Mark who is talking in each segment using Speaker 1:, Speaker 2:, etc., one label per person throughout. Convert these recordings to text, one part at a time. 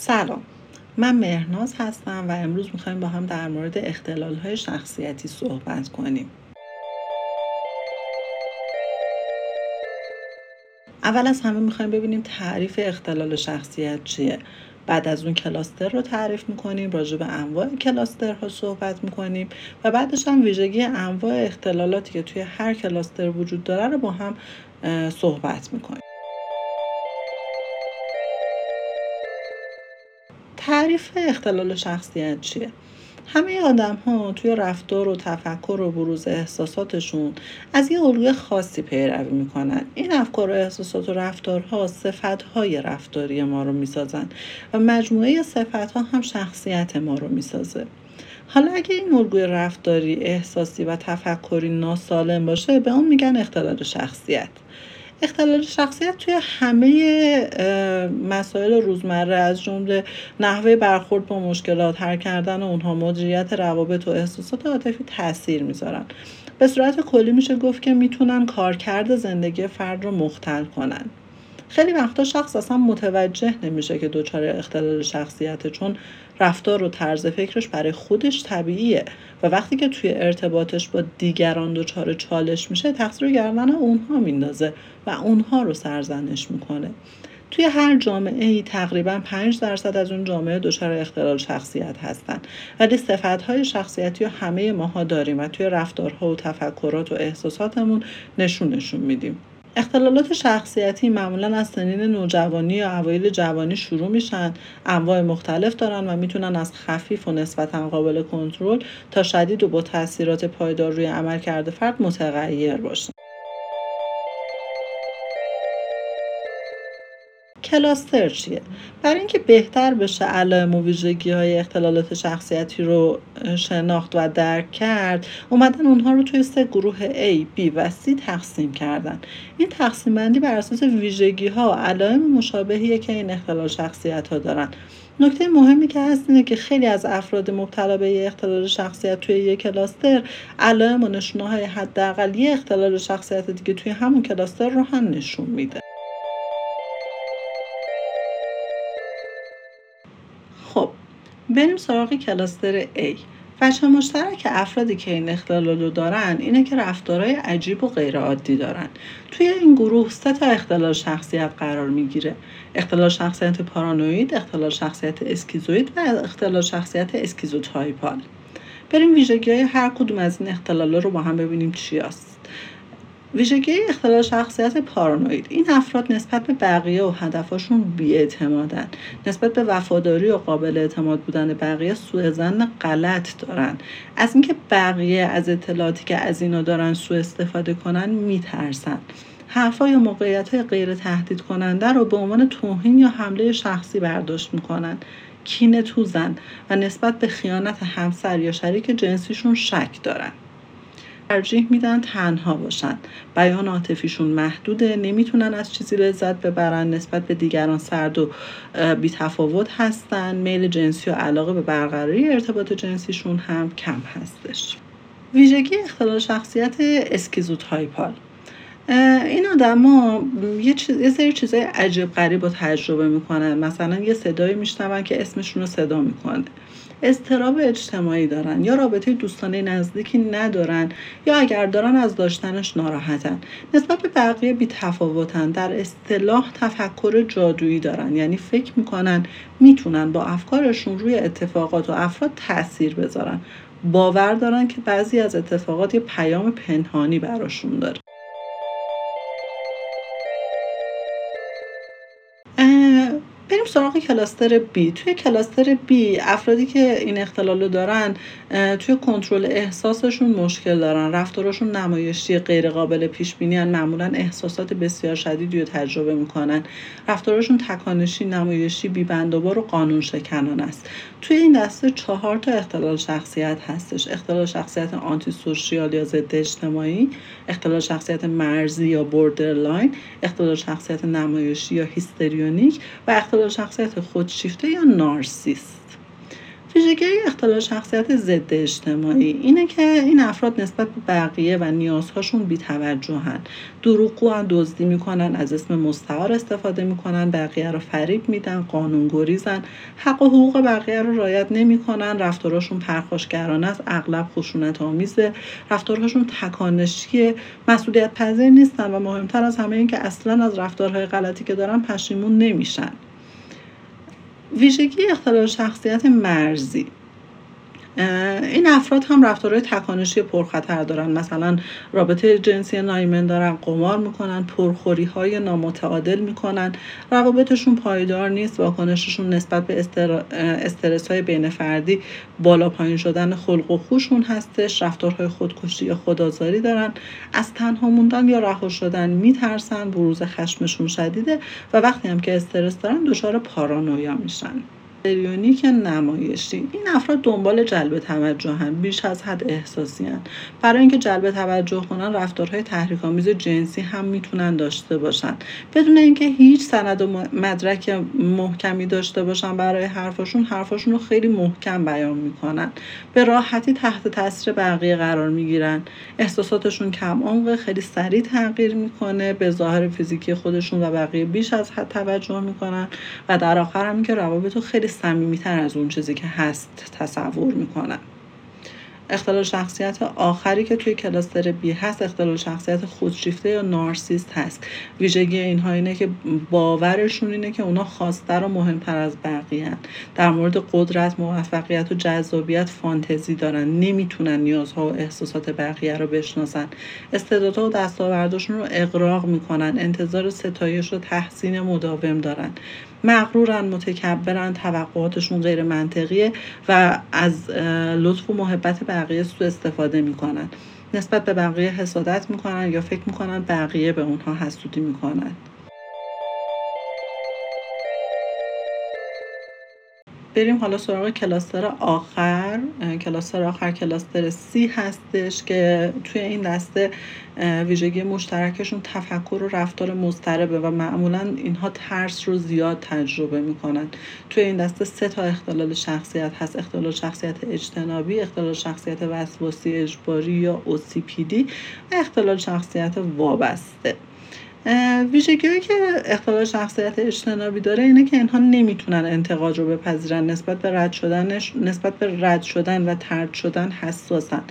Speaker 1: سلام. من مهرناز هستم و امروز می‌خوایم با هم در مورد اختلال های شخصیتی صحبت کنیم. اول از همه می‌خوایم ببینیم تعریف اختلال شخصیت چیه. بعد از اون کلاستر رو تعریف می‌کنیم راجع به انواع کلاسترها صحبت می‌کنیم و بعدش هم ویژگی انواع اختلالاتی که توی هر کلاستر وجود داره رو با هم صحبت می‌کنیم. تعریف اختلال شخصیت چیه؟ همه آدم ها توی رفتار و تفکر و بروز احساساتشون از یه الگوی خاصی پیروی می‌کنن. این افکار و احساسات و رفتارها صفت های رفتاری ما رو می‌سازن و مجموعه صفت ها هم شخصیت ما رو می‌سازه. حالا اگه این الگوی رفتاری احساسی و تفکری ناسالم باشه به اون میگن اختلال شخصیت. اختلال شخصیت توی همه مسائل روزمره از جمله نحوه برخورد با مشکلات هر کردن اونها مدیریت روابط و احساسات عاطفی تاثیر می‌ذارن. به صورت کلی میشه گفت که می‌تونن کارکرد زندگی فرد رو مختل کنن. خیلی وقتا شخص اصلا متوجه نمیشه که دچار اختلال شخصیته چون رفتار و طرز فکرش برای خودش طبیعیه و وقتی که توی ارتباطش با دیگران دچار چالش میشه تقصیر گردن اونها میندازه و اونها رو سرزنش می‌کنه. توی هر جامعه ای تقریبا 5 درصد از اون جامعه دچار اختلال شخصیت هستن. ولی صفت های شخصیتی رو همه ماها داریم و توی رفتارها و تفکرات و احساساتمون نشونشون میدیم. اختلالات شخصیتی معمولا از سنین نوجوانی یا اوایل جوانی شروع میشن. انواع مختلف دارن و می‌تونن از خفیف و نسبتا قابل کنترل تا شدید و با تاثیرات پایدار روی عملکرد فرد متغیر باشن. کلاستر چیه؟ برای اینکه بهتر بشه علائم و ویژگی های اختلالات شخصیتی رو شناخت و درک کرد اومدن اونها رو توی سه گروه A, B و C تقسیم کردن. این تقسیم بندی بر اساس ویژگی ها علائم مشابهیه که این اختلال شخصیت ها دارن. نکته مهمی که هست اینه که خیلی از افراد مبتلا به اختلال شخصیت توی یک کلاستر علائم و نشونه های حداقل یه اختلال شخصیت دیگه توی همون کلاستر رو هم نشون میده. خب بریم سراغ cluster A. وجه مشترک افرادی که این اختلال رو دارن اینه که رفتارهای عجیب و غیرعادی دارن. توی این گروه سه تا اختلال شخصیت قرار می‌گیره. اختلال شخصیت پارانوید اختلال شخصیت اسکیزوید و اختلال شخصیت schizotypal. بریم ویژگی های هر کدوم از این اختلال رو با هم ببینیم چی هست. ویژگی اختلال شخصیت پارانوید. این افراد نسبت به بقیه و هدفاشون بیاعتمادن. نسبت به وفاداری و قابل اعتماد بودن بقیه سوء زن غلط دارن. از اینکه بقیه از اطلاعاتی که از اینا دارن سوء استفاده کنن میترسن. حرفا یا موقعیت های غیر تهدید کننده رو به عنوان توهین یا حمله شخصی برداشت می‌کنن. کینه توزن و نسبت به خیانت همسر یا شریک جنسیشون شک دارن. ترجیح میدن تنها باشن. بیان عاطفیشون محدوده نمی‌تونن از چیزی لذت ببرن. نسبت به دیگران سرد و بیتفاوت هستن. میل جنسی و علاقه به برقراری ارتباط جنسیشون هم کم هستش. ویژگی اختلال شخصیت schizotypal. این آدما یه, چیز، یه سری چیزای عجیب غریب رو تجربه می‌کنن. مثلا یه صدایی میشنون که اسمشون رو صدا می‌کنه. اضطراب اجتماعی دارن یا رابطه دوستانه نزدیکی ندارن یا اگر دارن از داشتنش ناراحتن. نسبت به بقیه بی تفاوتن در اصطلاح تفکر جادویی دارن. یعنی فکر می‌کنن می‌تونن با افکارشون روی اتفاقات و افراد تاثیر بذارن. باور دارن که بعضی از اتفاقات یه پیام پنهانی براشون داره. سراغ کلاستر B. توی کلاستر B افرادی که این اختلال رو دارن توی کنترل احساسشون مشکل دارن. رفتارشون نمایشی غیر قابل پیش بینی معمولا احساسات بسیار شدیدی رو تجربه می‌کنن. رفتارشون تکانشی نمایشی بیبندوبار و قانون شکنان است. توی این دسته چهار تا اختلال شخصیت هستش. اختلال شخصیت antisocial یا ضد اجتماعی اختلال شخصیت مرزی یا borderline اختلال شخصیت نمایشی یا histrionic و اختلال شخصیت خودشیفته یا narcissist؟ ویژگی اختلال شخصیت ضد اجتماعی اینه که این افراد نسبت به بقیه و نیازهاشون بیتوجهن. دروغگو دزدی می‌کنن از اسم مستعار استفاده می‌کنن بقیه رو فریب میدن قانون گریزن حق و حقوق بقیه رو رعایت نمی‌کنن. رفتاراشون پرخاشگرانه است اغلب خشونت آمیزه رفتارهاشون تکانشی مسئولیت پذیر نیستن و مهمتر از همه این که اصلا از رفتارهای غلطی که دارن پشیمون نمیشن. ویژگی اختلال شخصیت مرزی. این افراد هم رفتارهای تکانشی پرخطر دارن. مثلا رابطه جنسی نایمن دارن قمار می‌کنن پرخوری های نامتعادل می‌کنن. روابطشون پایدار نیست واکنششون نسبت به استرس های بین فردی بالا پایین شدن خلق و خوشون هستش. رفتارهای خودکشی یا خودآزاری دارن. از تنها موندن یا رها شدن میترسن. بروز خشمشون شدیده و وقتی هم که استرس دارن دچار پارانویا میشن. که نمایشی. این افراد دنبال جلب توجه هم بیش از حد احساسی هن. برای اینکه جلب توجه کنن رفتارهای تحریک آمیز جنسی هم می‌تونن داشته باشن. بدون اینکه هیچ سند و مدرک محکمی داشته باشن برای حرفاشون حرفاشون رو خیلی محکم بیان می‌کنن. به راحتی تحت تاثیر بقیه قرار می‌گیرن. احساساتشون کم عمق خیلی سریع تغییر می‌کنه. به ظاهر فیزیکی خودشون و بقیه بیش از حد توجه می‌کنن. و در آخر هم که روابط خیلی صمیمیتر از اون چیزی که هست تصور می‌کنن اختلال شخصیت آخری که توی کلاستر بی هست اختلال شخصیت خودشیفته یا نارسیست هست. ویژگی اینها اینه که باورشون اینه که اونا خواسته و مهمتر از بقیه در مورد قدرت موفقیت و جذابیت فانتزی دارن. نمی‌تونن نیازها و احساسات بقیه رو بشناسن. استعدادها و دستاوردشون رو اقراق می‌کنن. انتظار ستایش و تحسین مداوم دارن. مغرورن متکبرن توقعاتشون غیر منطقیه و از لطف و محبت بقیه سو استفاده می‌کنن. نسبت به بقیه حسادت می‌کنن یا فکر می‌کنن بقیه به اونها حسودی می‌کنن. بریم حالا سراغ کلاستر آخر. کلاستر آخر کلاستر سی هستش که توی این دسته ویژگی مشترکشون تفکر و رفتار مضطربه و معمولا اینها ترس رو زیاد تجربه می‌کنن. توی این دسته سه تا اختلال شخصیت هست. اختلال شخصیت اجتنابی اختلال شخصیت وسواسی اجباری یا OCPD و اختلال شخصیت وابسته. ویژگی که اختلال شخصیت اجتنابی داره اینه که اینها نمی‌تونن انتقاد رو بپذیرن. نسبت به رد شدنش نسبت به رد شدن و ترد شدن حساسن.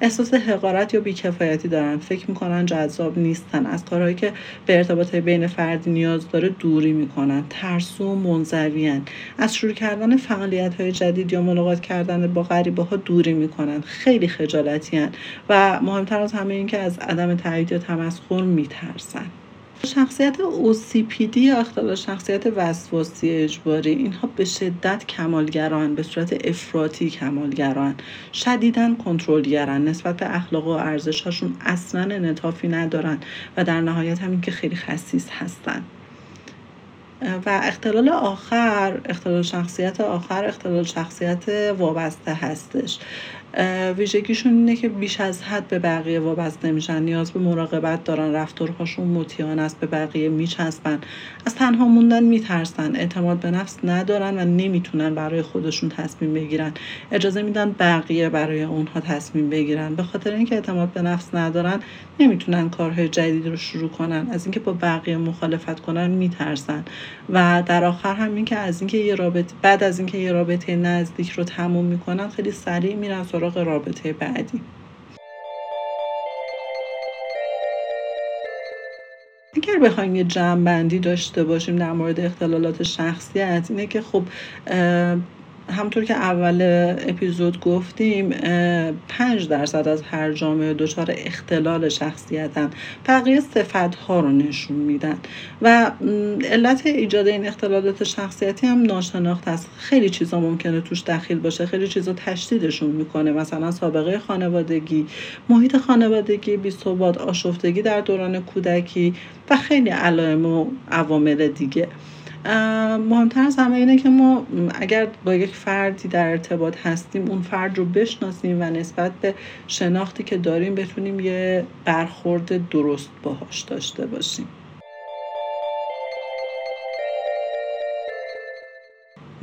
Speaker 1: احساس حقارت یا بیکفایتی دارن. فکر می‌کنن جذاب نیستن. از کارهایی که به ارتباط بین فردی نیاز داره دوری می‌کنن. ترسو و منزویان از شروع کردن فعالیت های جدید یا ملاقات کردن با غریبه ها دوری می‌کنن. خیلی خجالتی و مهمتر از همه این که از عدم تایید یا تمسخر میترسن. شخصیت OCPD یا اختلال شخصیت وسواسی اجباری اینها به شدت کمالگران به صورت افراطی کمالگران شدیدا کنترلگران. نسبت به اخلاق و ارزشهاشون اصلا انعطافی ندارن و در نهایت هم که خیلی خصیص هستن. و اختلال آخر اختلال شخصیت آخر اختلال شخصیت وابسته هستش. ویژگیشون اینه که بیش از حد به بقیه وابسته میشن. نیاز به مراقبت دارن رفتارهاشون مطیعان است به بقیه میچسبن. از تنها موندن میترسن. اعتماد به نفس ندارن و نمی‌تونن برای خودشون تصمیم بگیرن. اجازه میدن بقیه برای اونها تصمیم بگیرن. به خاطر اینکه اعتماد به نفس ندارن نمی‌تونن کارهای جدید رو شروع کنن. از اینکه با بقیه مخالفت کنن میترسن. و در آخر هم این که از اینکه یه رابطه بعد از اینکه یه رابطه نزدیک رو تموم می‌کنن خیلی سریع میرن سراغ رابطه بعدی. اگر بخوایم یه جمع بندی داشته باشیم در مورد اختلالات شخصیت اینه که خب همطور که اول اپیزود گفتیم پنج درصد از هر جامعه دچار اختلال شخصیتن. بقیه صفت ها رو نشون میدن. و علت ایجاد این اختلالات شخصیتی هم ناشناخته است. خیلی چیزا ممکنه توش دخیل باشه. خیلی چیزا تشدیدشون می‌کنه. مثلا سابقه خانوادگی محیط خانوادگی بی ثبات آشفتگی در دوران کودکی و خیلی علائم و عوامل دیگه. مهمتر از همه اینه که ما اگر با یک فردی در ارتباط هستیم اون فرد رو بشناسیم و نسبت به شناختی که داریم بتونیم یه برخورد درست باهاش داشته باشیم.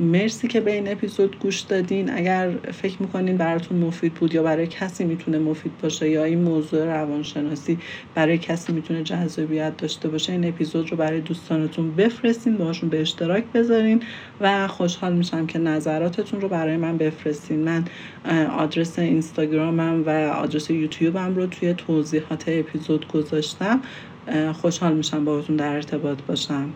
Speaker 1: مرسی که به این اپیزود گوش دادین. اگر فکر می‌کنین براتون مفید بود یا برای کسی می‌تونه مفید باشه یا این موضوع روانشناسی برای کسی می‌تونه جذابیت داشته باشه این اپیزود رو برای دوستانتون بفرستین باشون به اشتراک بذارین و خوشحال میشم که نظراتتون رو برای من بفرستین. من آدرس اینستاگرامم و آدرس یوتیوبم رو توی توضیحات اپیزود گذاشتم. خوشحال میشم باهاتون در ارتباط باشم.